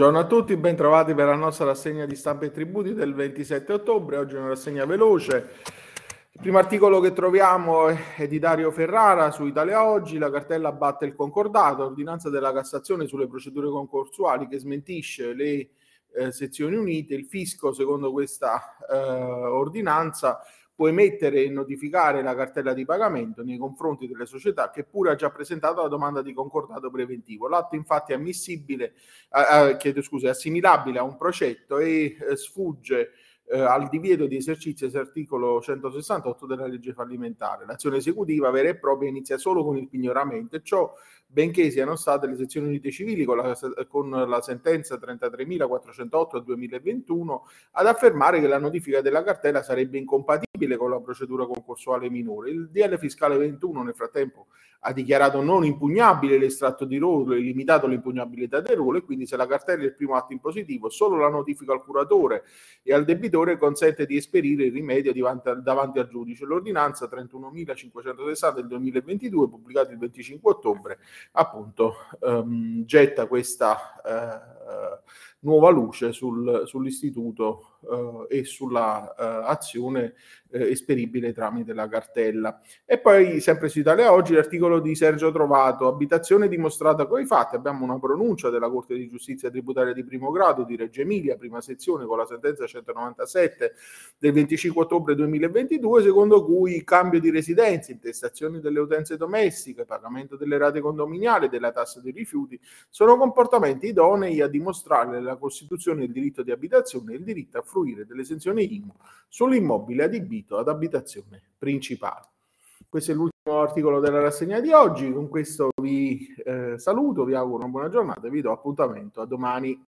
Buongiorno a tutti, ben trovati per la nostra rassegna di stampa e tributi del 27 ottobre. Oggi è una rassegna veloce. Il primo articolo che troviamo è di Dario Ferrara su Italia Oggi. La cartella batte il concordato, ordinanza della Cassazione sulle procedure concorsuali che smentisce le eh, sezioni unite. Il fisco, secondo questa eh, ordinanza, può emettere e notificare la cartella di pagamento nei confronti delle società che pure ha già presentato la domanda di concordato preventivo. L'atto infatti è ammissibile, eh, chiedo scusa, è assimilabile a un procetto e eh, sfugge eh, al divieto di esercizio dell'articolo 168 della legge fallimentare. L'azione esecutiva vera e propria inizia solo con il pignoramento e ciò benché siano state le sezioni unite civili con la, con la sentenza 33.408 del 2021 ad affermare che la notifica della cartella sarebbe incompatibile con la procedura concorsuale minore. Il DL fiscale 21 nel frattempo ha dichiarato non impugnabile l'estratto di ruolo e limitato l'impugnabilità del ruolo e quindi se la cartella è il primo atto impositivo solo la notifica al curatore e al debitore consente di esperire il rimedio davanti, davanti al giudice. L'ordinanza 31.560 del 2022 pubblicata il 25 ottobre appunto um, getta questa uh, nuova luce sul, sull'istituto uh, e sulla uh, azione eh, esperibile tramite la cartella. E poi, sempre su Italia Oggi, l'articolo di Sergio Trovato, abitazione dimostrata coi fatti. Abbiamo una pronuncia della Corte di Giustizia Tributaria di primo grado di Reggio Emilia, prima sezione, con la sentenza 197 del 25 ottobre 2022, secondo cui cambio di residenza, intestazione delle utenze domestiche, pagamento delle rate condominiali della tassa dei rifiuti sono comportamenti idonei a dimostrare la Costituzione il diritto di abitazione e il diritto a fruire dell'esenzione IMU sull'immobile adibito ad abitazione principale. Questo è l'ultimo articolo della rassegna di oggi. Con questo vi eh, saluto, vi auguro una buona giornata e vi do appuntamento a domani.